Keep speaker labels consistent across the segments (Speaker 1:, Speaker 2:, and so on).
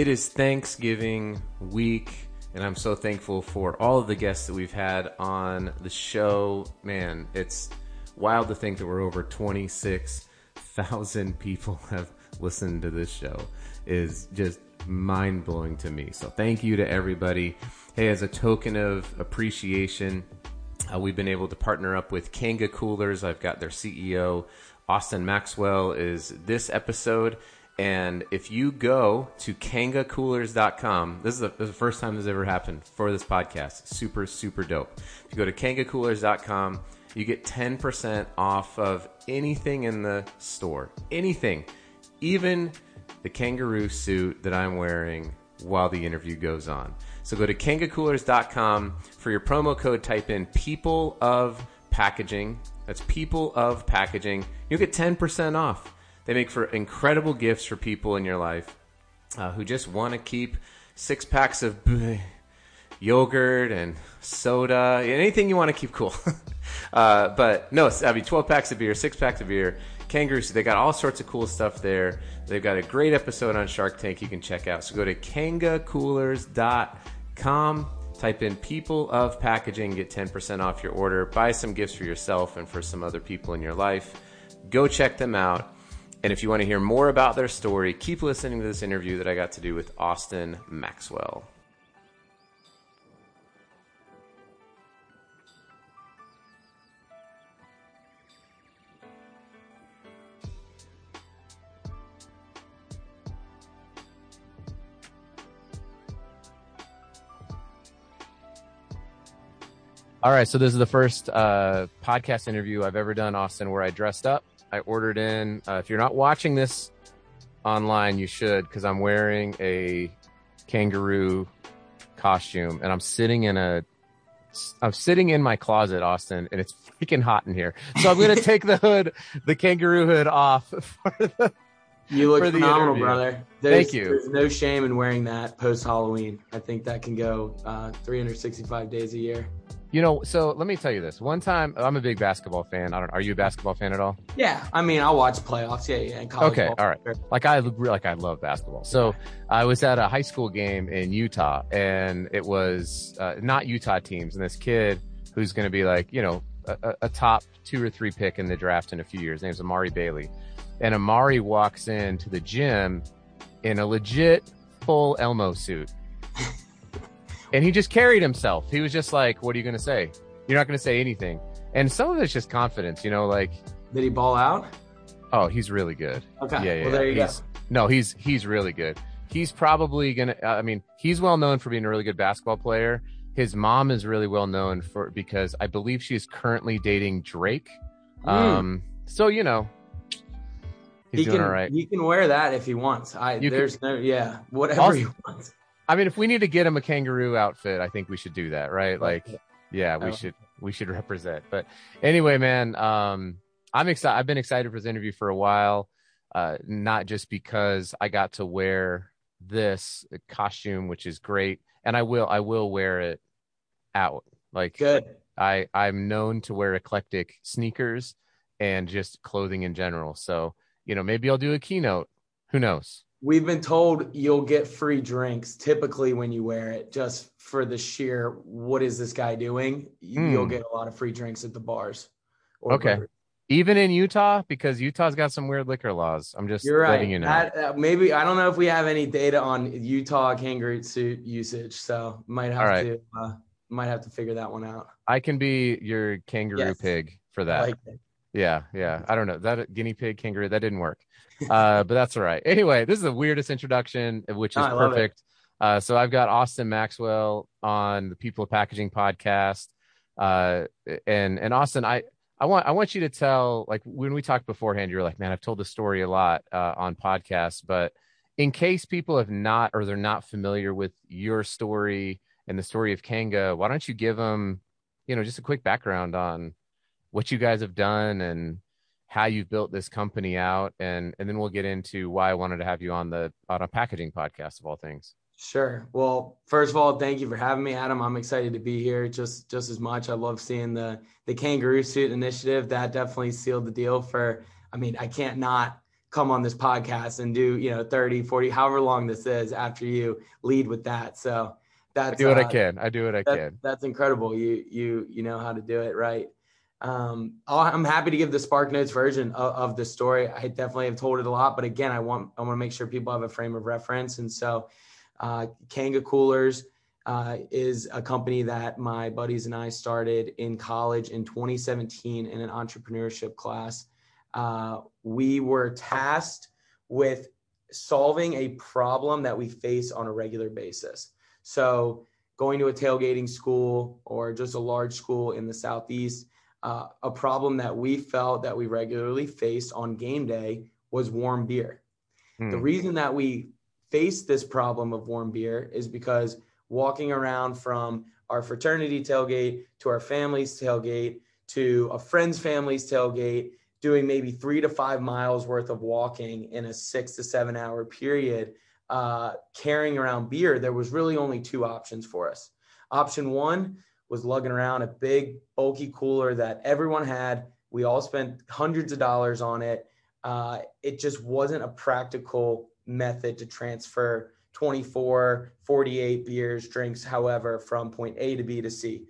Speaker 1: It is Thanksgiving week, and I'm so thankful for all of the guests that we've had on the show. Man, it's wild to think that we're over 26,000 people have listened to this show. It is just mind blowing to me. So thank you to everybody. Hey, as a token of appreciation, uh, we've been able to partner up with Kanga Coolers. I've got their CEO, Austin Maxwell, is this episode. And if you go to kangacoolers.com, this is, the, this is the first time this ever happened for this podcast. Super, super dope. If you go to kangacoolers.com, you get 10% off of anything in the store. Anything. Even the kangaroo suit that I'm wearing while the interview goes on. So go to kangacoolers.com for your promo code. Type in people of packaging. That's people of packaging. You'll get 10% off. They make for incredible gifts for people in your life uh, who just want to keep six packs of yogurt and soda, anything you want to keep cool. uh, but no, I mean, 12 packs of beer, six packs of beer, kangaroos. They got all sorts of cool stuff there. They've got a great episode on Shark Tank you can check out. So go to kangacoolers.com. Type in people of packaging, get 10% off your order. Buy some gifts for yourself and for some other people in your life. Go check them out. And if you want to hear more about their story, keep listening to this interview that I got to do with Austin Maxwell. All right, so this is the first uh, podcast interview I've ever done, Austin, where I dressed up. I ordered in. Uh, if you're not watching this online, you should, because I'm wearing a kangaroo costume, and I'm sitting in a. I'm sitting in my closet, Austin, and it's freaking hot in here. So I'm gonna take the hood, the kangaroo hood off for the.
Speaker 2: You look phenomenal, brother.
Speaker 1: There's, Thank you.
Speaker 2: There's no shame in wearing that post Halloween. I think that can go uh, 365 days a year.
Speaker 1: You know, so let me tell you this. One time, I'm a big basketball fan. I don't. Are you a basketball fan at all?
Speaker 2: Yeah, I mean, I'll watch playoffs. Yeah, yeah.
Speaker 1: okay, ball. all right. Like I like I love basketball. So I was at a high school game in Utah, and it was uh, not Utah teams, and this kid who's going to be like, you know, a, a, top two or three pick in the draft in a few years. His name's Amari Bailey, and Amari walks into the gym in a legit full Elmo suit and he just carried himself. He was just like, "What are you going to say? You're not going to say anything." And some of it's just confidence, you know. Like,
Speaker 2: did he ball out?
Speaker 1: Oh, he's really good.
Speaker 2: Okay.
Speaker 1: Yeah, yeah.
Speaker 2: Well, there you
Speaker 1: he's, go. No, he's he's really good. He's probably gonna. I mean, he's well known for being a really good basketball player. His mom is really well known for because I believe she is currently dating Drake. Mm. Um, so you know, he's
Speaker 2: he
Speaker 1: doing
Speaker 2: can,
Speaker 1: all right.
Speaker 2: He can wear that if he wants. I you there's can, no yeah whatever also, he wants.
Speaker 1: I mean, if we need to get him a kangaroo outfit, I think we should do that, right? Like, yeah, we should we should represent. But anyway, man, um, I'm excited. I've been excited for this interview for a while, uh, not just because I got to wear this costume, which is great, and I will I will wear it out. Like,
Speaker 2: good.
Speaker 1: I I'm known to wear eclectic sneakers and just clothing in general. So you know, maybe I'll do a keynote. Who knows?
Speaker 2: We've been told you'll get free drinks typically when you wear it, just for the sheer what is this guy doing? Mm. You'll get a lot of free drinks at the bars.
Speaker 1: okay. Bars. Even in Utah, because Utah's got some weird liquor laws. I'm just
Speaker 2: You're
Speaker 1: letting you know.
Speaker 2: That, uh, maybe I don't know if we have any data on Utah kangaroo suit usage, so might have right. to uh, might have to figure that one out.
Speaker 1: I can be your kangaroo yes. pig for that. Like yeah, yeah. I don't know that guinea pig kangaroo that didn't work uh, but that's all right. Anyway, this is the weirdest introduction, which is oh, perfect. Uh, so I've got Austin Maxwell on the People of Packaging podcast, uh, and and Austin, I I want I want you to tell like when we talked beforehand, you're like, man, I've told this story a lot uh, on podcasts, but in case people have not or they're not familiar with your story and the story of Kanga, why don't you give them, you know, just a quick background on what you guys have done and how you've built this company out and and then we'll get into why I wanted to have you on the on a packaging podcast of all things.
Speaker 2: Sure. Well, first of all, thank you for having me, Adam. I'm excited to be here just just as much. I love seeing the the kangaroo suit initiative. That definitely sealed the deal for I mean, I can't not come on this podcast and do, you know, 30, 40, however long this is after you lead with that. So that's
Speaker 1: I do what uh, I can. I do what I that, can.
Speaker 2: That's incredible. You you you know how to do it right. Um, I'm happy to give the Spark Notes version of, of, the story. I definitely have told it a lot, but again, I want I want to make sure people have a frame of reference. And so, uh, Kanga Coolers uh, is a company that my buddies and I started in college in 2017 in an entrepreneurship class. Uh, we were tasked with solving a problem that we face on a regular basis. So, going to a tailgating school or just a large school in the Southeast uh, a problem that we felt that we regularly faced on game day was warm beer. The hmm. reason that we faced this problem of warm beer is because walking around from our fraternity tailgate to our family's tailgate to a friend's family's tailgate, doing maybe three to five miles worth of walking in a six to seven hour period, uh, carrying around beer, there was really only two options for us. Option one was lugging around a big bulky cooler that everyone had. We all spent hundreds of dollars on it. Uh, it just wasn't a practical method to transfer 24, 48 beers, drinks, however, from point A to B to C.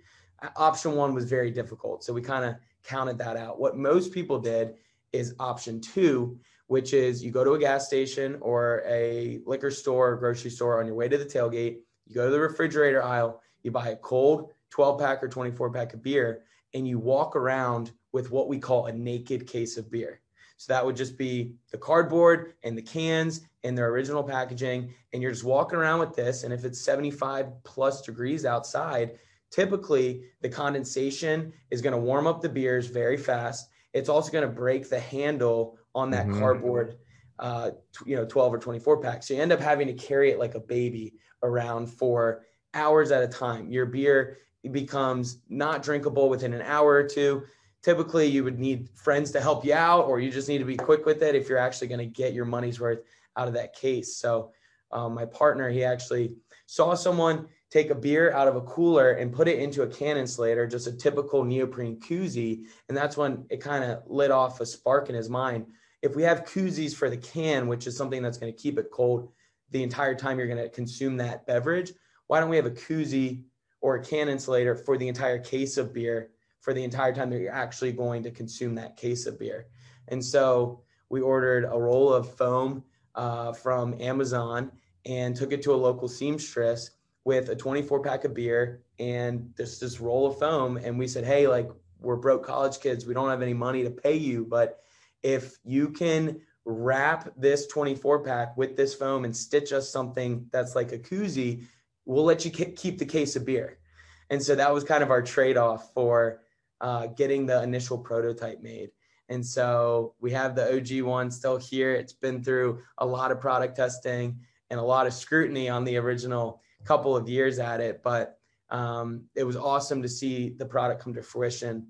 Speaker 2: Option one was very difficult. So we kind of counted that out. What most people did is option two, which is you go to a gas station or a liquor store or grocery store on your way to the tailgate, you go to the refrigerator aisle, you buy a cold 12 pack or 24 pack of beer and you walk around with what we call a naked case of beer. So that would just be the cardboard and the cans and their original packaging. And you're just walking around with this. And if it's 75 plus degrees outside, typically the condensation is going to warm up the beers very fast. It's also going to break the handle on that mm-hmm. cardboard, uh, you know, 12 or 24 pack. So you end up having to carry it like a baby around for hours at a time. Your beer becomes not drinkable within an hour or two. Typically, you would need friends to help you out, or you just need to be quick with it if you're actually going to get your money's worth out of that case. So, um, my partner, he actually saw someone take a beer out of a cooler and put it into a can insulator, just a typical neoprene koozie. And that's when it kind of lit off a spark in his mind. If we have koozies for the can, which is something that's going to keep it cold the entire time you're going to consume that beverage, why don't we have a koozie or a can insulator for the entire case of beer for the entire time that you're actually going to consume that case of beer. And so we ordered a roll of foam uh, from Amazon and took it to a local seamstress with a 24 pack of beer and this this roll of foam. And we said, hey, like we're broke college kids, we don't have any money to pay you, but if you can wrap this 24 pack with this foam and stitch us something that's like a koozie we'll let you keep the case of beer. And so that was kind of our trade off for uh, getting the initial prototype made. And so we have the OG one still here. It's been through a lot of product testing and a lot of scrutiny on the original couple of years at it. But um, it was awesome to see the product come to fruition.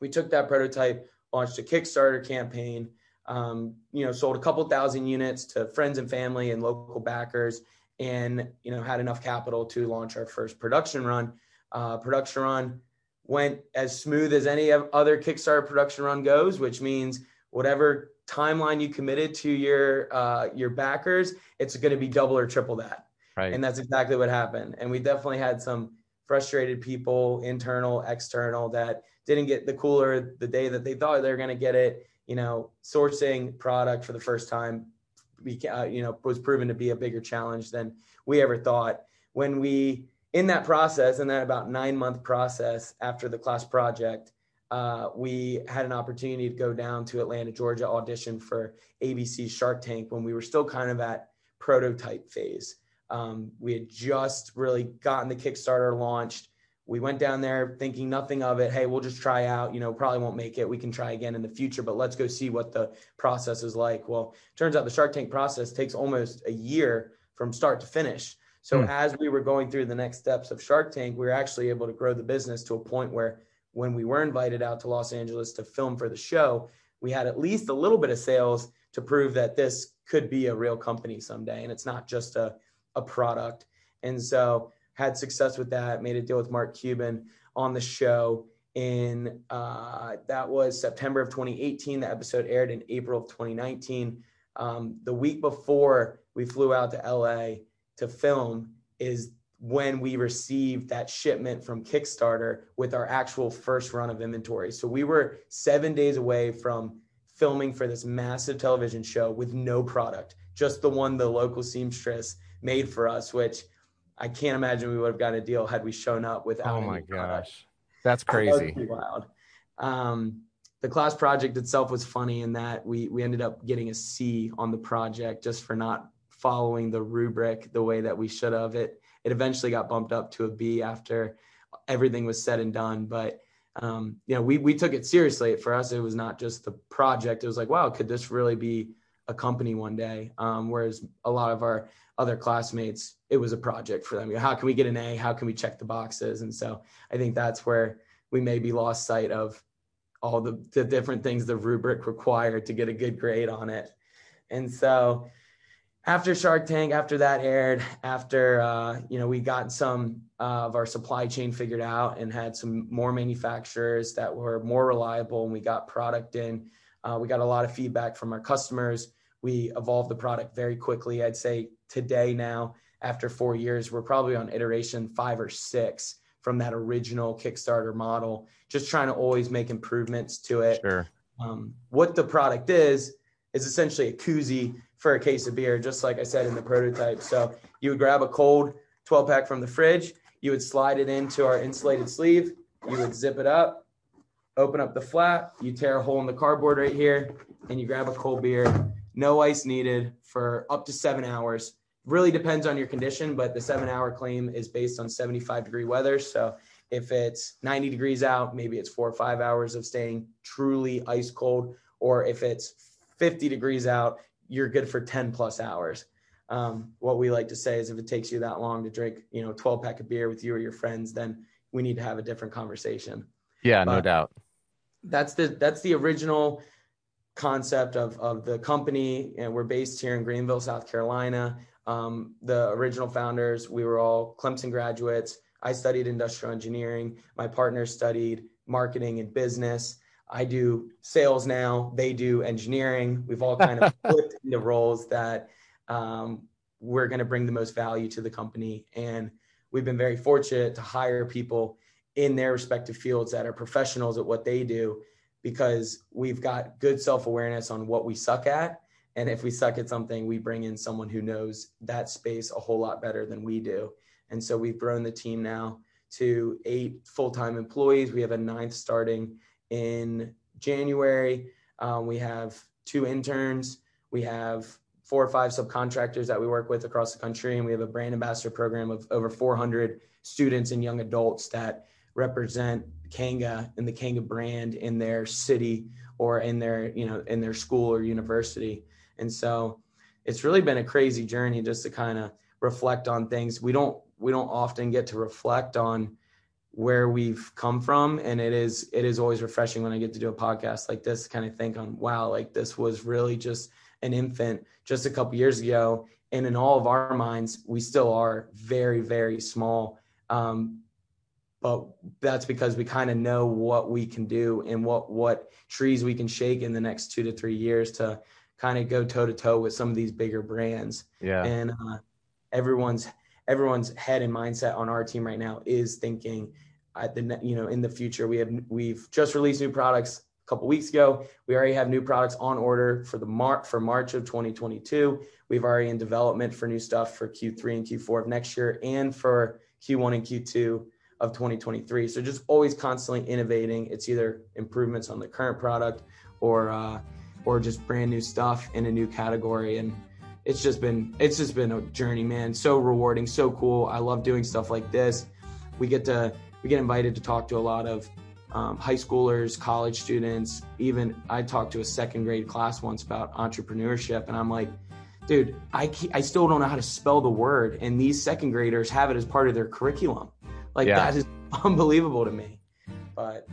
Speaker 2: We took that prototype, launched a Kickstarter campaign, um, you know, sold a couple thousand units to friends and family and local backers, and you know had enough capital to launch our first production run. Uh, production run went as smooth as any other Kickstarter production run goes, which means whatever timeline you committed to your uh, your backers, it's going to be double or triple that. Right. And that's exactly what happened. And we definitely had some frustrated people, internal, external, that didn't get the cooler the day that they thought they were going to get it. You know, sourcing product for the first time uh, you know, was proven to be a bigger challenge than we ever thought. When we, in that process, in that about nine month process after the class project, uh, we had an opportunity to go down to Atlanta, Georgia, audition for ABC Shark Tank when we were still kind of at prototype phase. Um, we had just really gotten the Kickstarter launched we went down there thinking nothing of it. Hey, we'll just try out. You know, probably won't make it. We can try again in the future, but let's go see what the process is like. Well, turns out the Shark Tank process takes almost a year from start to finish. So hmm. as we were going through the next steps of Shark Tank, we were actually able to grow the business to a point where when we were invited out to Los Angeles to film for the show, we had at least a little bit of sales to prove that this could be a real company someday and it's not just a, a product. And so had success with that, made a deal with Mark Cuban on the show in uh, that was September of 2018. The episode aired in April of 2019. um, the week before we flew out to LA to film is when we received that shipment from Kickstarter with our actual first run of inventory. So we were seven days away from filming for this massive television show with no product, just the one the local seamstress made for us, which I can't imagine we would have gotten a deal had we shown up without.
Speaker 1: Oh my gosh, that's crazy! That
Speaker 2: wild. Um, the class project itself was funny in that we we ended up getting a C on the project just for not following the rubric the way that we should have. It it eventually got bumped up to a B after everything was said and done, but um, you know, we we took it seriously. For us, it was not just the project. It was like, wow, could this really be a company one day? Um, whereas a lot of our other classmates, it was a project for them. You know, how can we get an A? How can we check the boxes? And so I think that's where we maybe lost sight of all the, the different things the rubric required to get a good grade on it. And so after Shark Tank, after that aired, after uh, you know we got some uh, of our supply chain figured out and had some more manufacturers that were more reliable, and we got product in. Uh, we got a lot of feedback from our customers. We evolved the product very quickly. I'd say today now, after four years, we're probably on iteration five or six from that original Kickstarter model. Just trying to always make improvements to it.
Speaker 1: Sure.
Speaker 2: Um, what the product is is essentially a koozie for a case of beer, just like I said in the prototype. So you would grab a cold 12 pack from the fridge, you would slide it into our insulated sleeve, you would zip it up, open up the flap, you tear a hole in the cardboard right here, and you grab a cold beer. No ice needed for up to seven hours. Really depends on your condition, but the seven hour claim is based on 75 degree weather. So if it's 90 degrees out, maybe it's four or five hours of staying truly ice cold. Or if it's 50 degrees out, you're good for 10 plus hours. Um, what we like to say is if it takes you that long to drink, you know, 12 pack of beer with you or your friends, then we need to have a different conversation.
Speaker 1: Yeah, but no doubt.
Speaker 2: That's the that's the original concept of of the company, and we're based here in Greenville, South Carolina. Um, the original founders, we were all Clemson graduates. I studied industrial engineering. My partner studied marketing and business. I do sales now, they do engineering. We've all kind of flipped into roles that um, we're going to bring the most value to the company. And we've been very fortunate to hire people in their respective fields that are professionals at what they do because we've got good self awareness on what we suck at. And if we suck at something, we bring in someone who knows that space a whole lot better than we do. And so we've grown the team now to eight full time employees. We have a ninth starting in January. Um, we have two interns. We have four or five subcontractors that we work with across the country. And we have a brand ambassador program of over 400 students and young adults that represent Kanga and the Kanga brand in their city or in their, you know, in their school or university. And so it's really been a crazy journey just to kind of reflect on things. We don't, we don't often get to reflect on where we've come from and it is it is always refreshing when i get to do a podcast like this kind of think on wow like this was really just an infant just a couple years ago and in all of our minds we still are very very small um, but that's because we kind of know what we can do and what what trees we can shake in the next two to three years to kind of go toe to toe with some of these bigger brands.
Speaker 1: Yeah.
Speaker 2: And uh, everyone's everyone's head and mindset on our team right now is thinking at the you know in the future we have we've just released new products a couple weeks ago. We already have new products on order for the mar- for march of 2022 we've already in development for new stuff for q3 and q4 of next year and for q1 and q2 of 2023 so just always constantly innovating. It's either improvements on the current product or uh, or just brand new stuff in a new category. And it's just been it's just been a journey man. So rewarding so cool. I love doing stuff like this. We get to we get invited to talk to a lot of um, high schoolers college students. Even i talked to a second grade class once about entrepreneurship and i'm like dude I, I still don't know how to spell the word. And these second graders have it as part of their curriculum like yeah. that is unbelievable to me but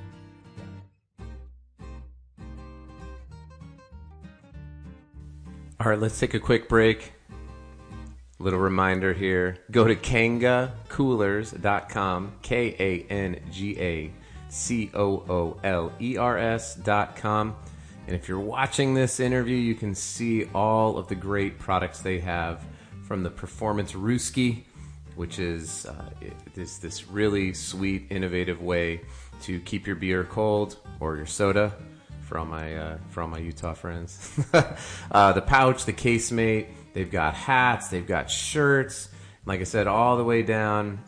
Speaker 3: All right, let's take a quick break. Little reminder here go to kangacoolers.com, K A N G A C O O L E R S.com, And if you're watching this interview, you can see all of the great products they have from the Performance Rooski, which is uh, this this really sweet, innovative way to keep your beer cold or your soda for all my uh, for all my Utah friends. uh, the pouch, the casemate, they've got hats, they've got shirts. Like I said, all the way down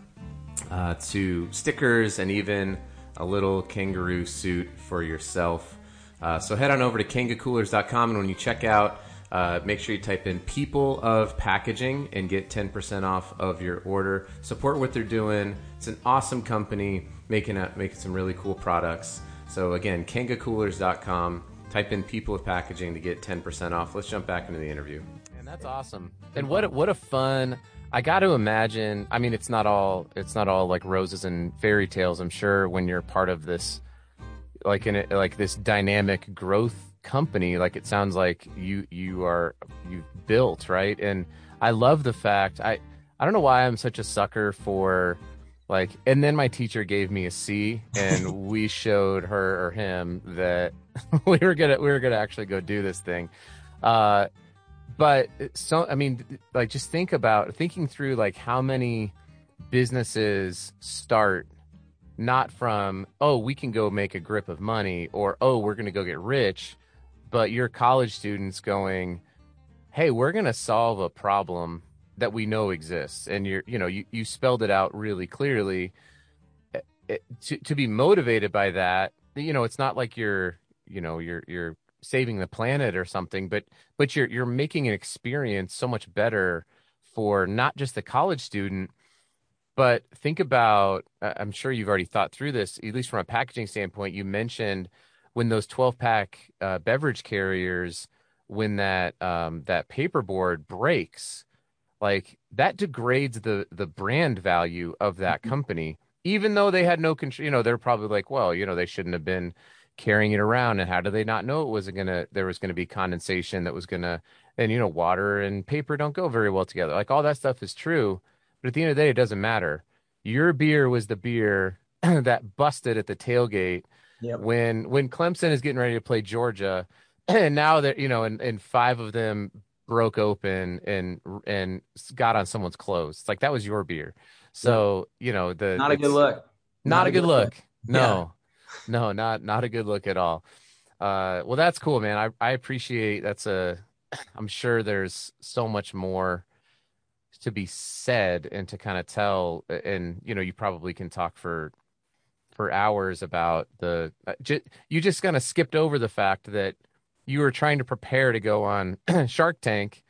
Speaker 3: uh, to stickers and even a little kangaroo suit for yourself. Uh, so head on over to kangacoolers.com and when you check out, uh, make sure you type in people of packaging and get 10% off of your order. Support what they're doing. It's an awesome company making a, making some really cool products. So again, kangacoolers.com. Type in people of packaging to get 10% off. Let's jump back into the interview.
Speaker 1: And that's awesome. And what what a fun I got to imagine. I mean, it's not all it's not all like roses and fairy tales. I'm sure when you're part of this, like in a, like this dynamic growth company, like it sounds like you you are you've built right. And I love the fact I I don't know why I'm such a sucker for like and then my teacher gave me a c and we showed her or him that we were gonna we were gonna actually go do this thing uh but so i mean like just think about thinking through like how many businesses start not from oh we can go make a grip of money or oh we're gonna go get rich but your college students going hey we're gonna solve a problem that we know exists and you're you know you, you spelled it out really clearly it, eh, eh, to, to be motivated by that you know it's not like you're you know you're you're saving the planet or something but but you're you're making an experience so much better for not just the college student but think about i'm sure you've already thought through this at least from a packaging standpoint you mentioned when those 12 pack uh, beverage carriers when that um, that paperboard breaks like that degrades the the brand value of that mm-hmm. company even though they had no control you know they're probably like well you know they shouldn't have been carrying it around and how do they not know it wasn't gonna there was gonna be condensation that was gonna and you know water and paper don't go very well together like all that stuff is true but at the end of the day it doesn't matter your beer was the beer that busted at the tailgate yep. when when clemson is getting ready to play georgia and now that you know and, and five of them broke open and and got on someone's clothes. It's like that was your beer. So you know the
Speaker 2: not a good look.
Speaker 1: Not, not a, good, good look. look. No, yeah. no, not not a good look at all. Uh, well, that's cool, man. I I appreciate that's a. I'm sure there's so much more to be said and to kind of tell, and you know, you probably can talk for for hours about the. Uh, j- you just kind of skipped over the fact that you were trying to prepare to go on Shark Tank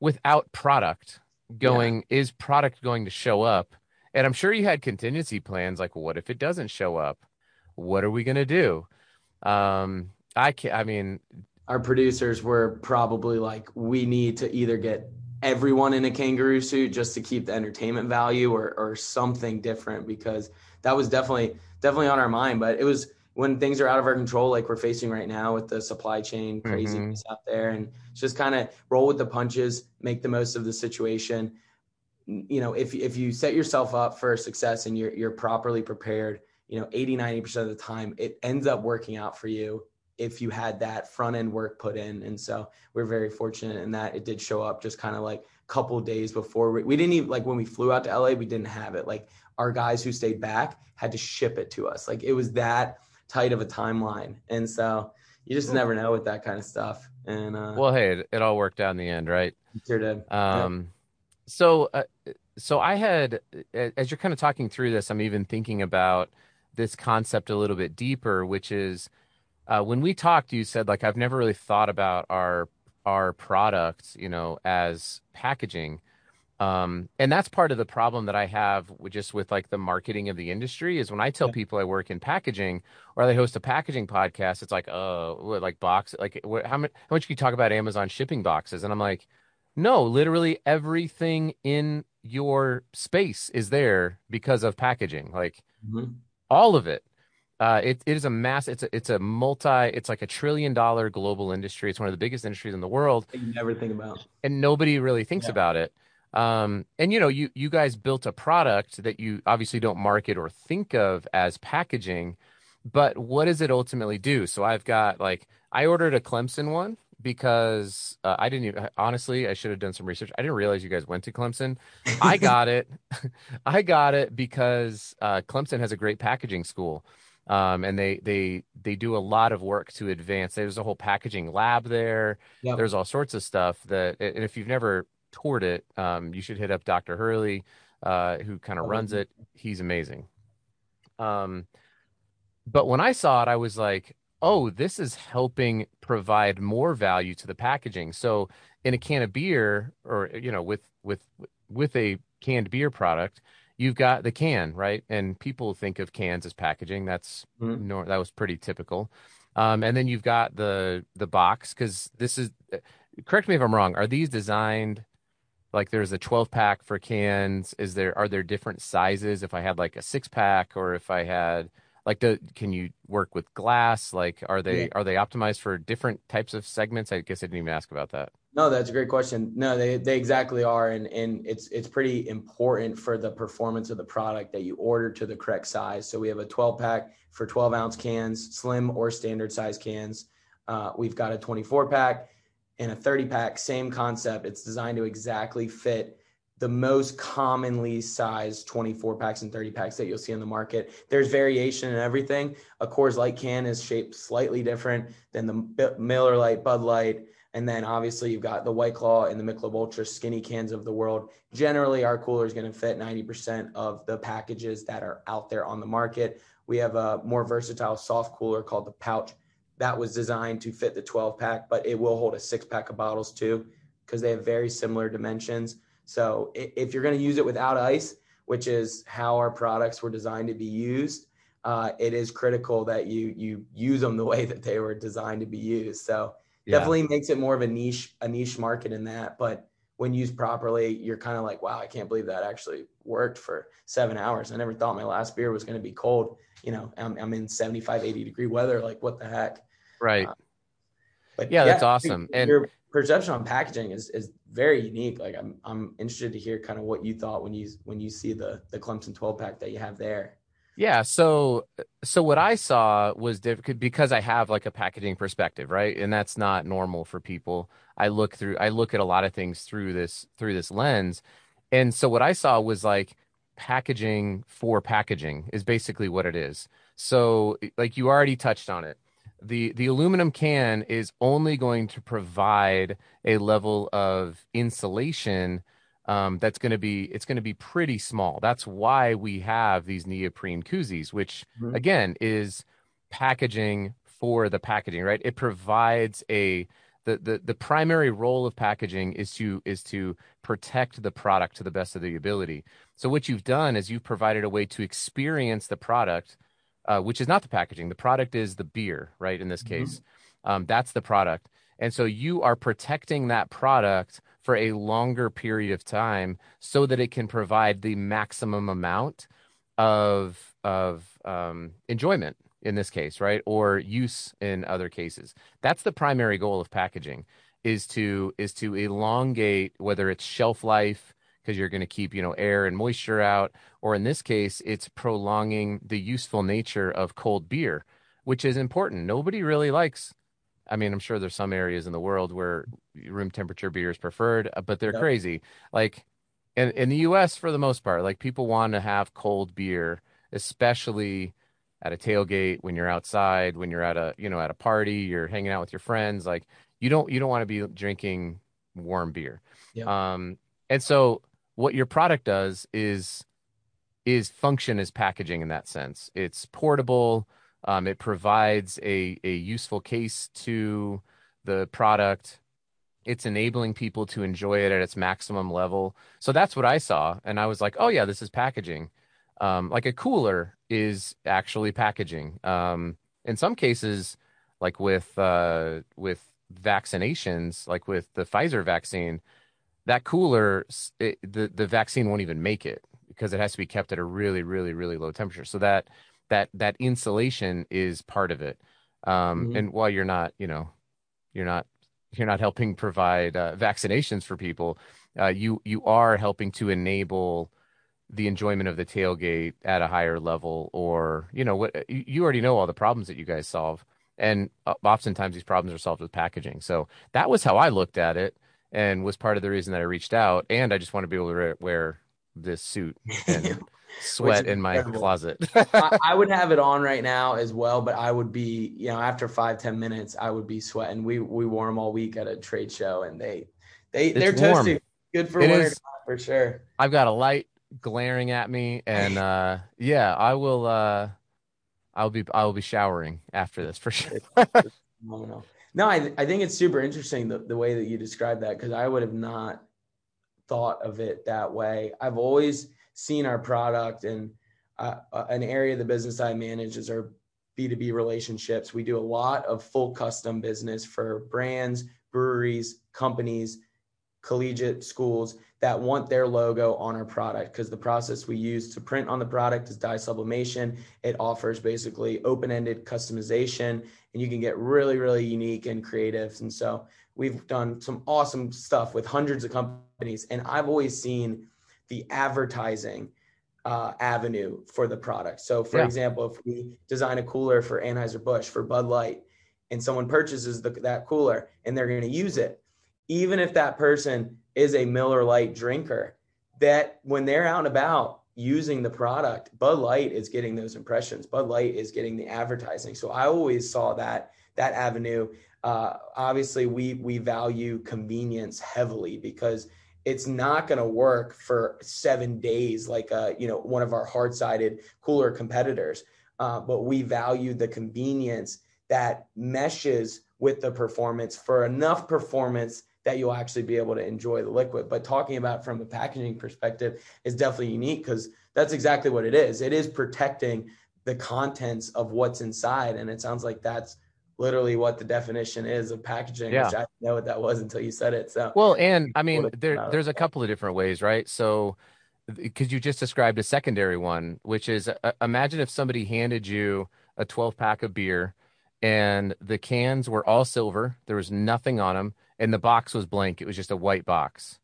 Speaker 1: without product going yeah. is product going to show up and i'm sure you had contingency plans like what if it doesn't show up what are we going to do um i can i mean
Speaker 2: our producers were probably like we need to either get everyone in a kangaroo suit just to keep the entertainment value or or something different because that was definitely definitely on our mind but it was when things are out of our control, like we're facing right now with the supply chain craziness mm-hmm. out there, and just kind of roll with the punches, make the most of the situation. You know, if if you set yourself up for success and you're you're properly prepared, you know, 80, 90% of the time, it ends up working out for you if you had that front end work put in. And so we're very fortunate in that it did show up just kind of like a couple days before we, we didn't even like when we flew out to LA, we didn't have it. Like our guys who stayed back had to ship it to us. Like it was that tight of a timeline. And so you just never know with that kind of stuff. And uh,
Speaker 1: well, hey, it, it all worked out in the end, right?
Speaker 2: Sure did.
Speaker 1: Um, yeah. so uh, so I had as you're kind of talking through this, I'm even thinking about this concept a little bit deeper, which is uh, when we talked, you said like I've never really thought about our our products, you know, as packaging. Um, and that's part of the problem that I have with just with like the marketing of the industry is when I tell yeah. people I work in packaging or they host a packaging podcast, it's like, oh, what, like box, like what, how much, how much can you talk about Amazon shipping boxes? And I'm like, no, literally everything in your space is there because of packaging, like mm-hmm. all of it. Uh, it, it is a mass. It's a it's a multi. It's like a trillion dollar global industry. It's one of the biggest industries in the world.
Speaker 2: You never think about,
Speaker 1: and nobody really thinks yeah. about it. Um, and you know, you you guys built a product that you obviously don't market or think of as packaging, but what does it ultimately do? So I've got like I ordered a Clemson one because uh, I didn't even, honestly I should have done some research. I didn't realize you guys went to Clemson. I got it. I got it because uh, Clemson has a great packaging school. Um, and they they they do a lot of work to advance. There's a whole packaging lab there. Yep. There's all sorts of stuff that, and if you've never toured it, um, you should hit up Dr. Hurley, uh, who kind of runs it. He's amazing. Um, but when I saw it, I was like, oh, this is helping provide more value to the packaging. So in a can of beer, or you know, with with with a canned beer product, you've got the can, right? And people think of cans as packaging. That's mm-hmm. no, that was pretty typical. Um, and then you've got the the box because this is. Correct me if I'm wrong. Are these designed? Like there's a 12 pack for cans. Is there are there different sizes? If I had like a six pack, or if I had like the can you work with glass? Like are they yeah. are they optimized for different types of segments? I guess I didn't even ask about that.
Speaker 2: No, that's a great question. No, they, they exactly are. And, and it's, it's pretty important for the performance of the product that you order to the correct size. So we have a 12 pack for 12 ounce cans, slim or standard size cans. Uh, we've got a 24 pack and a 30 pack, same concept. It's designed to exactly fit the most commonly sized 24 packs and 30 packs that you'll see in the market. There's variation in everything. A Coors Light can is shaped slightly different than the Miller Lite, Bud Light, and then obviously you've got the White Claw and the Michelob Ultra skinny cans of the world. Generally, our cooler is going to fit 90% of the packages that are out there on the market. We have a more versatile soft cooler called the Pouch that was designed to fit the 12 pack, but it will hold a six pack of bottles too because they have very similar dimensions. So if you're going to use it without ice, which is how our products were designed to be used, uh, it is critical that you you use them the way that they were designed to be used. So yeah. definitely makes it more of a niche a niche market in that but when used properly you're kind of like wow i can't believe that actually worked for seven hours i never thought my last beer was going to be cold you know I'm, I'm in 75 80 degree weather like what the heck
Speaker 1: right uh, but yeah, yeah that's awesome
Speaker 2: and your perception on packaging is is very unique like i'm i'm interested to hear kind of what you thought when you when you see the the clemson 12 pack that you have there
Speaker 1: yeah. So, so what I saw was difficult because I have like a packaging perspective, right? And that's not normal for people. I look through, I look at a lot of things through this, through this lens. And so what I saw was like packaging for packaging is basically what it is. So like you already touched on it. The, the aluminum can is only going to provide a level of insulation um, that's going to be it's going to be pretty small. That's why we have these neoprene koozies, which mm-hmm. again is packaging for the packaging, right? It provides a the, the the primary role of packaging is to is to protect the product to the best of the ability. So what you've done is you've provided a way to experience the product, uh, which is not the packaging. The product is the beer, right? In this mm-hmm. case, mm-hmm. um, that's the product, and so you are protecting that product for a longer period of time so that it can provide the maximum amount of of um, enjoyment in this case, right, or use in other cases. That's the primary goal of packaging is to is to elongate whether it's shelf life because you're going to keep you know air and moisture out, or in this case, it's prolonging the useful nature of cold beer, which is important. Nobody really likes I mean, I'm sure there's some areas in the world where room temperature beer is preferred, uh, but they're yep. crazy. Like in in the U.S. for the most part, like people want to have cold beer, especially at a tailgate when you're outside, when you're at a you know at a party, you're hanging out with your friends. Like you don't you don't want to be drinking warm beer. Yep. Um, and so what your product does is is function as packaging in that sense. It's portable um, it provides a, a useful case to the product. It's enabling people to enjoy it at its maximum level. So that's what I saw. And I was like, oh, yeah, this is packaging. Um, like a cooler is actually packaging. Um, in some cases, like with uh, with vaccinations, like with the Pfizer vaccine, that cooler, it, the the vaccine won't even make it because it has to be kept at a really, really, really low temperature. So that that that insulation is part of it. Um, mm-hmm. And while you're not, you know, you're not you're not helping provide uh, vaccinations for people, uh, you you are helping to enable the enjoyment of the tailgate at a higher level or you know what you already know all the problems that you guys solve and uh, oftentimes these problems are solved with packaging so that was how i looked at it and was part of the reason that i reached out and i just want to be able to wear this suit and sweat in my incredible. closet.
Speaker 2: I, I, would have it on right now as well but i would be you know after five ten minutes i would be sweating. We we wore them all week at a trade show and they they it's they're warm. toasty. Good for it winter is, for sure.
Speaker 1: I've got a light glaring at me and uh yeah i will uh i'll be i will be showering after this for sure
Speaker 2: no I, I think it's super interesting the, the way that you describe that because i would have not thought of it that way. I've always seen our product and uh, uh an area of the business i manage is our b2b relationships. We do a lot of full custom business for brands breweries companies collegiate schools that want their logo on our product because the process we use to print on the product is dye sublimation. It offers basically open ended customization and you can get really, really unique and creative. And so we've done some awesome stuff with hundreds of companies. And I've always seen the advertising uh, avenue for the product. So, for yeah. example, if we design a cooler for Anheuser-Busch, for Bud Light, and someone purchases the, that cooler and they're going to use it, even if that person is a Miller Lite drinker, that when they're out and about using the product, Bud Light is getting those impressions. Bud Light is getting the advertising. So I always saw that that avenue. Uh, obviously, we we value convenience heavily because it's not going to work for seven days like uh, you know one of our hard-sided cooler competitors. Uh, but we value the convenience that meshes with the performance for enough performance that you'll actually be able to enjoy the liquid. But talking about from a packaging perspective is definitely unique because that's exactly what it is. It is protecting the contents of what's inside. And it sounds like that's literally what the definition is of packaging, yeah. which I didn't know what that was until you said it. So
Speaker 1: well, and I mean there there's a couple of different ways, right? So because you just described a secondary one, which is uh, imagine if somebody handed you a 12 pack of beer and the cans were all silver, there was nothing on them and the box was blank. It was just a white box.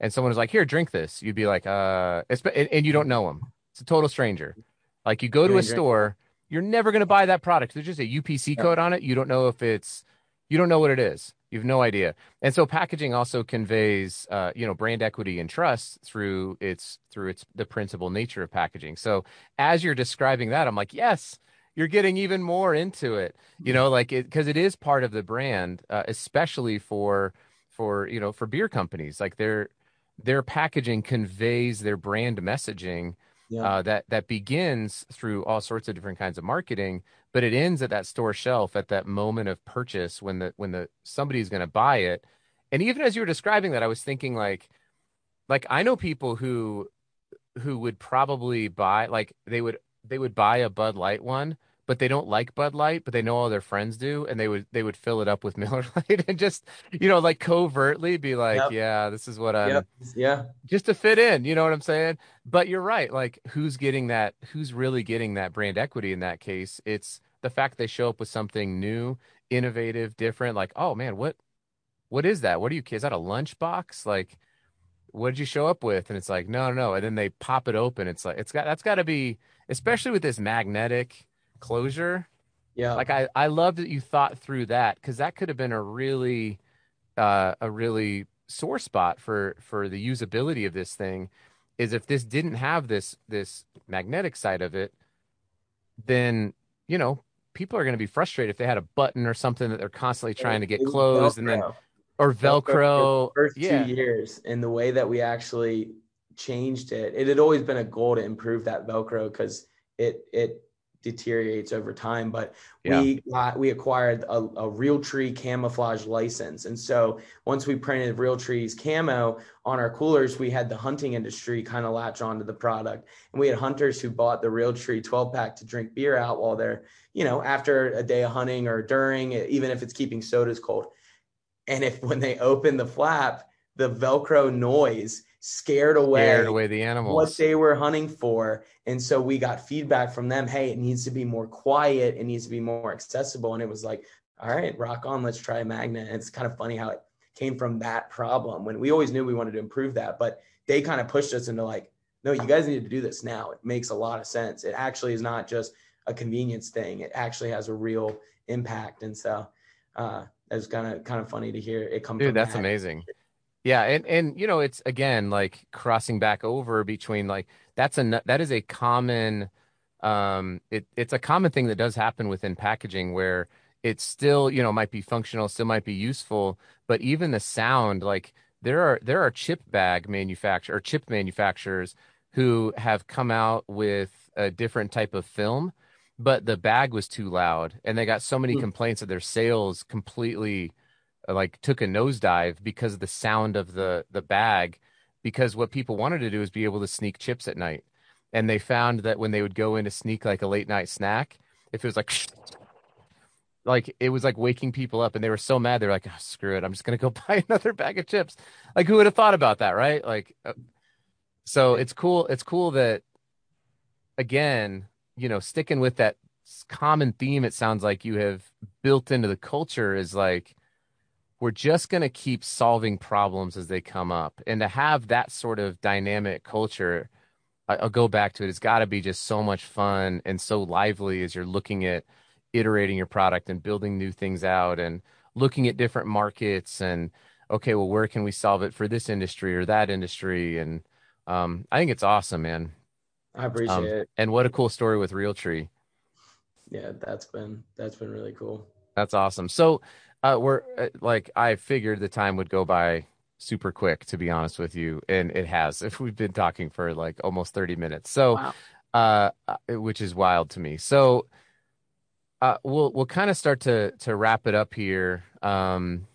Speaker 1: And someone was like, "Here, drink this." You'd be like, "Uh," and, and you don't know them. It's a total stranger. Like you go to a store, you're never going to buy that product. There's just a UPC code on it. You don't know if it's, you don't know what it is. You have no idea. And so packaging also conveys, uh, you know, brand equity and trust through its through its the principal nature of packaging. So as you're describing that, I'm like, yes, you're getting even more into it you know like it because it is part of the brand uh, especially for for you know for beer companies like their their packaging conveys their brand messaging yeah. uh, that that begins through all sorts of different kinds of marketing but it ends at that store shelf at that moment of purchase when the when the somebody's going to buy it and even as you were describing that i was thinking like like i know people who who would probably buy like they would they would buy a bud light one but they don't like Bud Light, but they know all their friends do, and they would they would fill it up with Miller Lite and just you know like covertly be like, yep. yeah, this is what I'm,
Speaker 2: yep. yeah,
Speaker 1: just to fit in. You know what I'm saying? But you're right. Like, who's getting that? Who's really getting that brand equity in that case? It's the fact they show up with something new, innovative, different. Like, oh man, what what is that? What are you? Is that a lunchbox? Like, what did you show up with? And it's like, no, no, no. And then they pop it open. It's like it's got that's got to be, especially with this magnetic closure.
Speaker 2: Yeah.
Speaker 1: Like I, I love that you thought through that because that could have been a really, uh, a really sore spot for for the usability of this thing. Is if this didn't have this this magnetic side of it, then you know people are going to be frustrated if they had a button or something that they're constantly trying to get closed Velcro. and then or Velcro. Velcro
Speaker 2: first yeah. two years and the way that we actually changed it, it had always been a goal to improve that Velcro because it it deteriorates over time. But yeah. we got, we acquired a, a Realtree camouflage license, and so once we printed Realtree's camo on our coolers, we had the hunting industry kind of latch onto the product, and we had hunters who bought the Realtree 12 pack to drink beer out while they're you know after a day of hunting or during, even if it's keeping sodas cold. And if when they open the flap, the Velcro noise scared away,
Speaker 1: scared away the animals
Speaker 2: what they were hunting for and so we got feedback from them hey it needs to be more quiet it needs to be more accessible and it was like all right rock on let's try a magnet and it's kind of funny how it came from that problem when we always knew we wanted to improve that but they kind of pushed us into like no, you guys need to do this now. It makes a lot of sense. It actually is not just a convenience thing. It actually has a real impact. And so uh, it's kind of kind of funny to hear it come.
Speaker 1: Dude, that's that. amazing. Yeah, and and you know, it's again like crossing back over between like that's a that is a common um it it's a common thing that does happen within packaging where it's still, you know, might be functional, still might be useful, but even the sound like there are there are chip bag manufacturer or chip manufacturers who have come out with a different type of film but the bag was too loud and they got so many mm. complaints that their sales completely like took a nosedive because of the sound of the the bag because what people wanted to do is be able to sneak chips at night. And they found that when they would go in to sneak like a late night snack if it was like like it was like waking people up and they were so mad they're like oh, screw it i'm just gonna go buy another bag of chips. Like who would have thought about that right? Like uh, so it's cool it's cool that again you know, sticking with that common theme, it sounds like you have built into the culture is like, we're just going to keep solving problems as they come up. And to have that sort of dynamic culture, I'll go back to it. It's got to be just so much fun and so lively as you're looking at iterating your product and building new things out and looking at different markets and okay, well, where can we solve it for this industry or that industry? And um, I think it's awesome, man.
Speaker 2: I appreciate um, it.
Speaker 1: And what a cool story with Realtree.
Speaker 2: Yeah, that's been that's been really cool.
Speaker 1: That's awesome. So, uh, we're uh, like I figured the time would go by super quick, to be honest with you, and it has. If we've been talking for like almost thirty minutes, so wow. uh, uh which is wild to me. So, uh, we'll we'll kind of start to to wrap it up here. Um,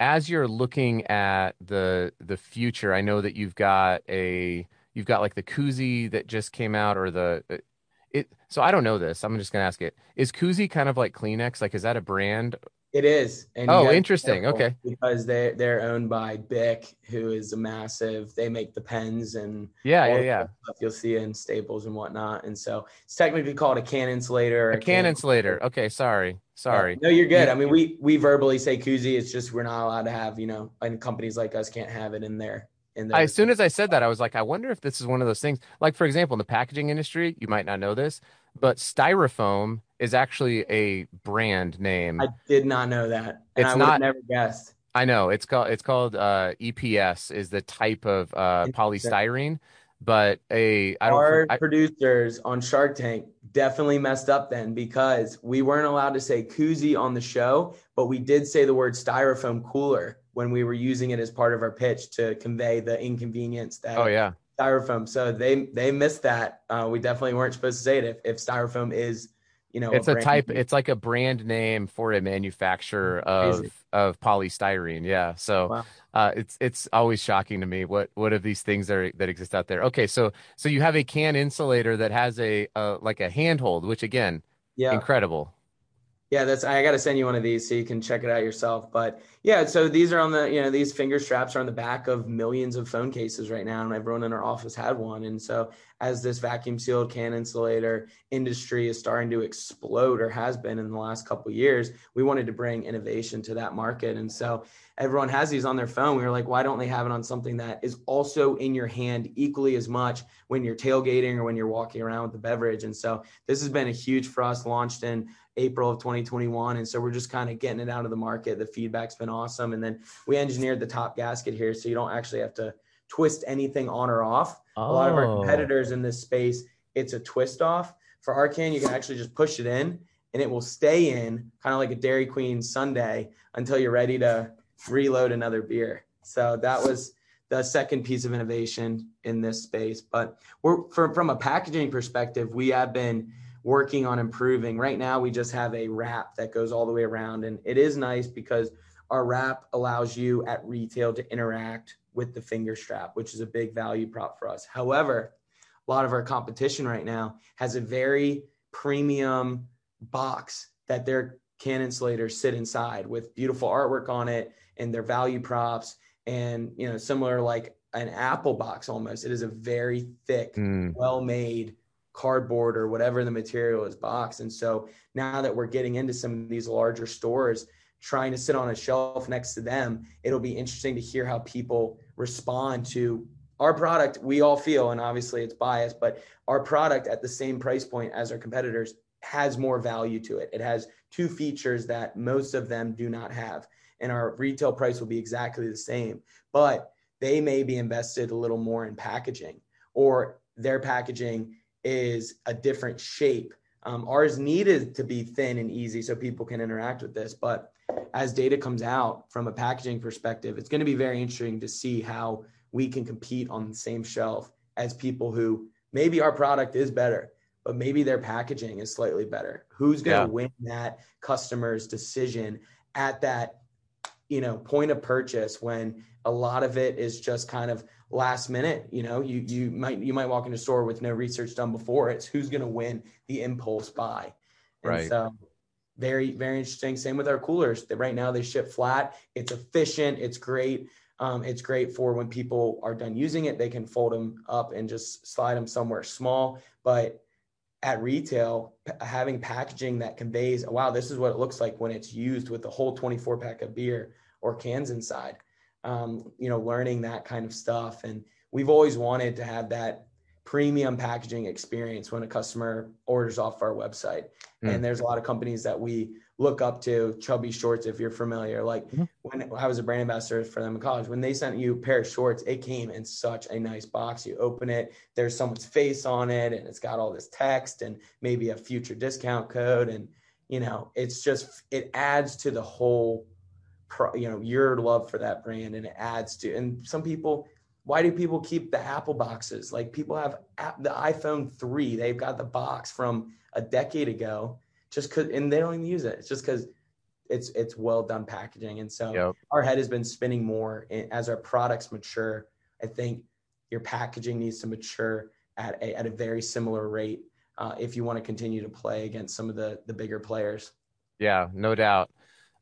Speaker 1: as you're looking at the the future, I know that you've got a You've got like the koozie that just came out, or the uh, it. So I don't know this. I'm just gonna ask it. Is koozie kind of like Kleenex? Like, is that a brand?
Speaker 2: It is.
Speaker 1: And oh, interesting. Okay.
Speaker 2: Because they they're owned by Bic, who is a massive. They make the pens and
Speaker 1: yeah, yeah, yeah.
Speaker 2: Stuff you'll see in Staples and whatnot. And so it's technically called a can insulator.
Speaker 1: A, a can, insulator. Okay, sorry, sorry.
Speaker 2: no, you're good. I mean, we we verbally say koozie. It's just we're not allowed to have. You know, and companies like us can't have it in there.
Speaker 1: I, as soon as I said that, I was like, I wonder if this is one of those things. Like, for example, in the packaging industry, you might not know this, but styrofoam is actually a brand name.
Speaker 2: I did not know that. it's not never guessed.
Speaker 1: I know it's called it's called uh, EPS is the type of uh, polystyrene, but a I don't
Speaker 2: our I, producers on Shark Tank definitely messed up then because we weren't allowed to say koozie on the show, but we did say the word styrofoam cooler when we were using it as part of our pitch to convey the inconvenience that
Speaker 1: oh yeah
Speaker 2: styrofoam so they they missed that uh, we definitely weren't supposed to say it if, if styrofoam is you know
Speaker 1: it's a, a type it's like a brand name for a manufacturer of of polystyrene yeah so wow. uh, it's it's always shocking to me what what of these things are that exist out there. Okay so so you have a can insulator that has a, a like a handhold which again yeah. incredible
Speaker 2: yeah, that's I got to send you one of these so you can check it out yourself. But yeah, so these are on the you know these finger straps are on the back of millions of phone cases right now, and everyone in our office had one. And so as this vacuum sealed can insulator industry is starting to explode or has been in the last couple years, we wanted to bring innovation to that market. And so everyone has these on their phone. We were like, why don't they have it on something that is also in your hand equally as much when you're tailgating or when you're walking around with the beverage? And so this has been a huge for us, launched in April of 2021. And so we're just kind of getting it out of the market. The feedback's been awesome. And then we engineered the top gasket here so you don't actually have to twist anything on or off. Oh. A lot of our oh. competitors in this space, it's a twist off. For our can, you can actually just push it in and it will stay in kind of like a Dairy Queen sundae until you're ready to reload another beer. So that was the second piece of innovation in this space. But we're for, from a packaging perspective, we have been working on improving. Right now, we just have a wrap that goes all the way around, and it is nice because our wrap allows you at retail to interact with the finger strap, which is a big value prop for us. However, a lot of our competition right now has a very premium box that their can insulators sit inside with beautiful artwork on it and their value props and you know similar like an apple box almost it is a very thick mm. well made cardboard or whatever the material is box and so now that we're getting into some of these larger stores trying to sit on a shelf next to them it'll be interesting to hear how people respond to our product, we all feel, and obviously it's biased, but our product at the same price point as our competitors has more value to it. It has two features that most of them do not have. And our retail price will be exactly the same, but they may be invested a little more in packaging or their packaging is a different shape. Um, ours needed to be thin and easy so people can interact with this. But as data comes out from a packaging perspective, it's going to be very interesting to see how we can compete on the same shelf as people who maybe our product is better, but maybe their packaging is slightly better. Who's going to yeah. win that customer's decision at that, you know, point of purchase when a lot of it is just kind of last minute. You know, you you might you might walk into a store with no research done before. It's who's going to win the impulse buy. And
Speaker 1: right.
Speaker 2: so very very interesting. Same with our coolers. That Right now they ship flat. It's efficient. It's great. Um, it's great for when people are done using it, they can fold them up and just slide them somewhere small. But at retail, having packaging that conveys, wow, this is what it looks like when it's used with the whole 24 pack of beer or cans inside um, you know, learning that kind of stuff. And we've always wanted to have that premium packaging experience when a customer orders off our website. Mm. And there's a lot of companies that we look up to, Chubbies Shorts, if you're familiar. Like mm-hmm. when I was a brand ambassador for them in college, when they sent you a pair of shorts, it came in such a nice box. You open it, there's someone's face on it, and it's got all this text and maybe a future discount code. And, you know, it's just, it adds to the whole you know your love for that brand and it adds to and some people why do people keep the apple boxes? Like people have the iphone 3 they've got the box from a decade ago just because and they don't even use it. It's just because it's it's well done packaging. And so yep. our head has been spinning more as our products mature i think your packaging needs to mature at a, at a very similar rate uh, if you want to continue to play against some of the the bigger players.
Speaker 1: Yeah no doubt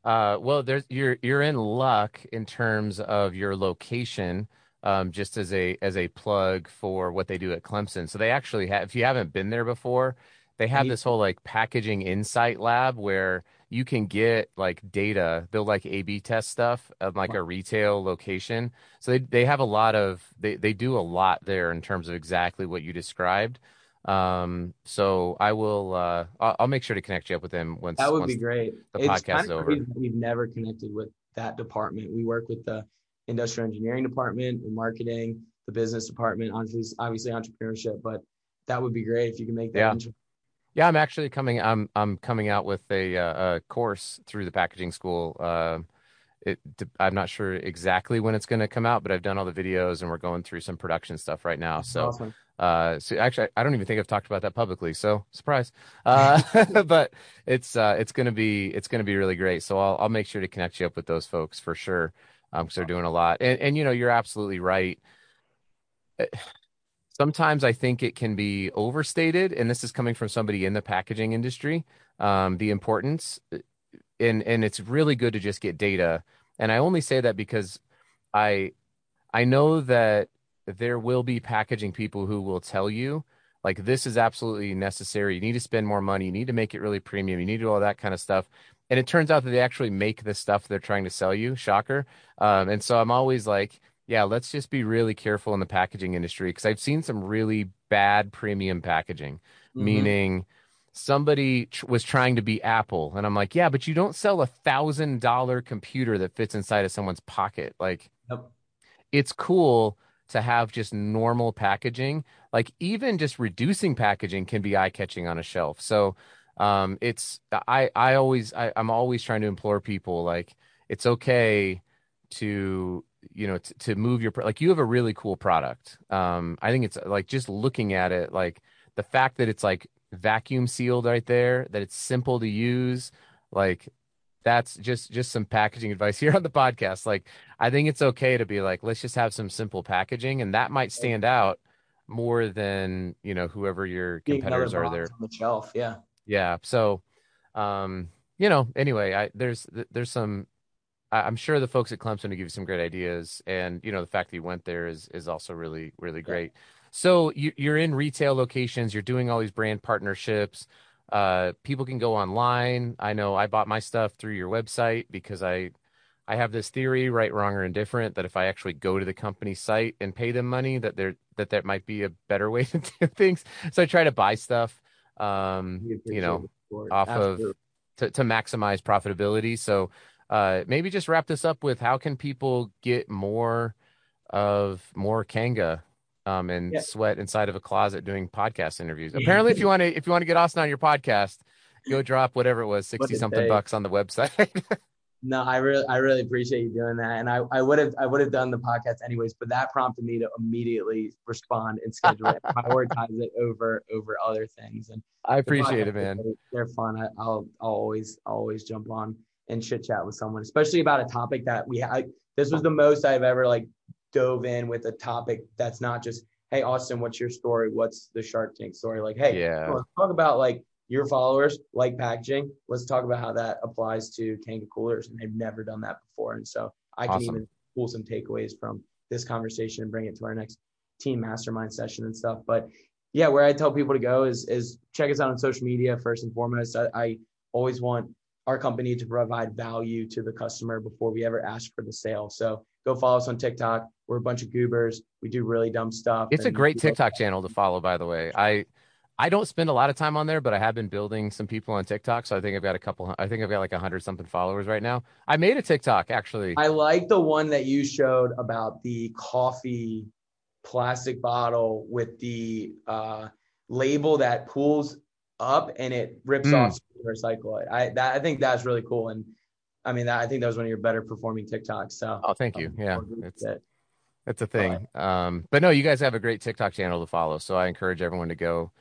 Speaker 1: uh, well, there's you're you're in luck in terms of your location. Um, just as a as a plug for what they do at Clemson. So they actually have. If you haven't been there before, they have this whole like packaging insight lab where you can get like data. They'll like A/B test stuff of like a retail location. So they they have a lot of they they do a lot there in terms of exactly what you described. Um, so I will, uh, I'll, I'll, make sure to connect you up with him once
Speaker 2: that would
Speaker 1: once
Speaker 2: be great.
Speaker 1: The it's podcast is over.
Speaker 2: We've never connected with that department. We work with the industrial engineering department, the marketing, the business department, obviously, obviously entrepreneurship, but that would be great if you can make that.
Speaker 1: Yeah. Yeah, I'm actually coming. I'm I'm coming out with a, uh, a course through the packaging school. Uh, it, I'm not sure exactly when it's going to come out, but I've done all the videos and we're going through some production stuff right now. So awesome. Uh, so actually, I don't even think I've talked about that publicly. So surprise. Uh, but it's uh, it's gonna be it's gonna be really great. So I'll I'll make sure to connect you up with those folks for sure, because um, they're doing a lot. And and you know you're absolutely right. Eh, sometimes I think it can be overstated, and this is coming from somebody in the packaging industry. Um, the importance, eh, and and it's really good to just get data. And I only say that because I I know that there will be packaging people who will tell you like this is absolutely necessary. You need to spend more money. You need to make it really premium. You need to do all that kind of stuff. And it turns out that they actually make the stuff they're trying to sell you. Shocker. Um, and so I'm always like, yeah, let's just be really careful in the packaging industry because I've seen some really bad premium packaging, mm-hmm. meaning somebody was trying to be Apple. And I'm like, yeah, but you don't sell a thousand dollar computer that fits inside of someone's pocket. Like, yep. it's cool to have just normal packaging. Like even just reducing packaging can be eye catching on a shelf. So um, it's I I always I, I'm always trying to implore people like it's okay to you know t- to move your like you have a really cool product. Um, I think it's like just looking at it like the fact that it's like vacuum sealed right there, that it's simple to use, like that's just just some packaging advice here on the podcast. Like i think it's okay to be like let's just have some simple packaging and that might stand out more than you know whoever your competitors are there.
Speaker 2: on the shelf yeah.
Speaker 1: Yeah so um you know anyway i there's there's some i'm sure the folks at clemson will give you some great ideas and you know the fact that you went there is is also really really great. Yeah. so you, you're in retail locations you're doing all these brand partnerships uh, people can go online. I know I bought my stuff through your website because I I have this theory, right, wrong, or indifferent, that if I actually go to the company site and pay them money, that there that that might be a better way to do things. So I try to buy stuff, um, you know, off Absolutely. of to, to maximize profitability. So uh, maybe just wrap this up with how can people get more of more Kanga um, and yeah. sweat inside of a closet doing podcast interviews. Apparently, if you want to if you want to get Austin on your podcast, go drop whatever it was sixty something bucks on the website.
Speaker 2: No, I really, I really appreciate you doing that, and I, I would have, I would have done the podcast anyways, but that prompted me to immediately respond and schedule it, prioritize it over, over other things. And
Speaker 1: I appreciate it, man.
Speaker 2: They're fun. I, will I'll always, I'll always jump on and chit chat with someone, especially about a topic that we had. This was the most I've ever like dove in with a topic that's not just, hey, Austin, what's your story? What's the Shark Tank story? Like, hey, yeah, talk about like your followers like packaging. Let's talk about how that applies to Kanga coolers. And they've never done that before. And so I can even pull some takeaways from this conversation and bring it to our next team mastermind session and stuff. But yeah, where I tell people to go is is check us out on social media first and foremost. I, I always want our company to provide value to the customer before we ever ask for the sale. So go follow us on TikTok. We're a bunch of goobers. We do really dumb stuff.
Speaker 1: It's a great TikTok channel to follow, by the way. I I don't spend a lot of time on there, but I have been building some people on TikTok. So I think I've got a couple. I think I've got like a hundred something followers right now. I made a TikTok actually.
Speaker 2: I like the one that you showed about the coffee plastic bottle with the uh, label that pulls up and it rips mm. off to recycle it. I that I think that's really cool. And I mean, that, I think that was one of your better performing TikToks. So
Speaker 1: oh, thank you. Um, yeah, it's it. That's a thing. Um, but no, you guys have a great TikTok channel to follow. So I encourage everyone to go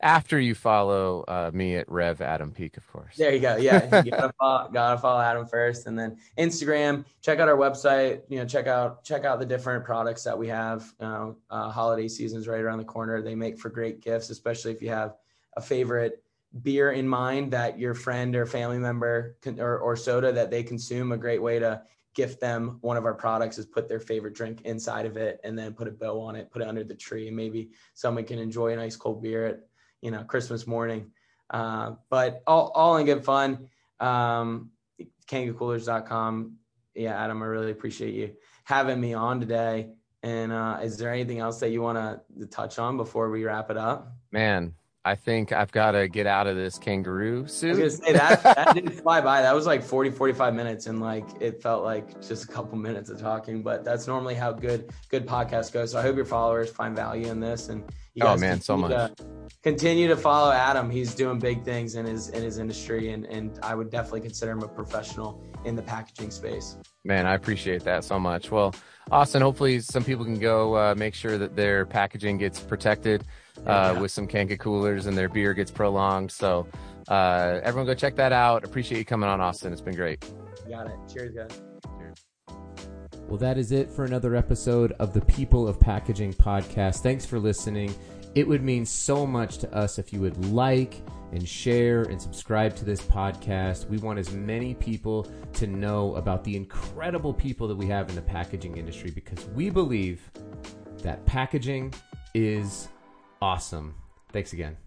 Speaker 1: after you follow uh, me at Rev Adam Peek, of course.
Speaker 2: There you go. Yeah, you gotta follow, gotta follow Adam first, and then Instagram. Check out our website. You know, check out check out the different products that we have. uh, holiday season's right around the corner. They make for great gifts, especially if you have a favorite beer in mind that your friend or family member can, or, or soda that they consume. A great way to gift them one of our products is put their favorite drink inside of it and then put a bow on it, put it under the tree. And maybe someone can enjoy a nice cold beer at you know Christmas morning. Uh, but all, all in good fun. Um, KangaCoolers.com. Yeah, Adam, I really appreciate you having me on today. And uh, is there anything else that you want to touch on before we wrap it up?
Speaker 1: Man, I think I've got to get out of this kangaroo suit.
Speaker 2: I was gonna say that that didn't fly by. That was like 40, 45 minutes, and like it felt like just a couple minutes of talking. But that's normally how good good podcasts go. So I hope your followers find value in this, and
Speaker 1: you oh, guys oh man, so much.
Speaker 2: To, continue to follow Adam. He's doing big things in his in his industry, and and I would definitely consider him a professional in the packaging space.
Speaker 1: Man, I appreciate that so much. Well, Austin, hopefully some people can go uh, make sure that their packaging gets protected yeah. with some Kanga coolers and their beer gets prolonged. So uh, everyone go check that out. Appreciate you coming on, Austin. It's been great.
Speaker 2: got it. Cheers, guys.
Speaker 3: Well, that is it for another episode of the People of Packaging podcast. Thanks for listening. It would mean so much to us if you would like and share and subscribe to this podcast. We want as many people to know about the incredible people that we have in the packaging industry because we believe that packaging is awesome. Thanks again.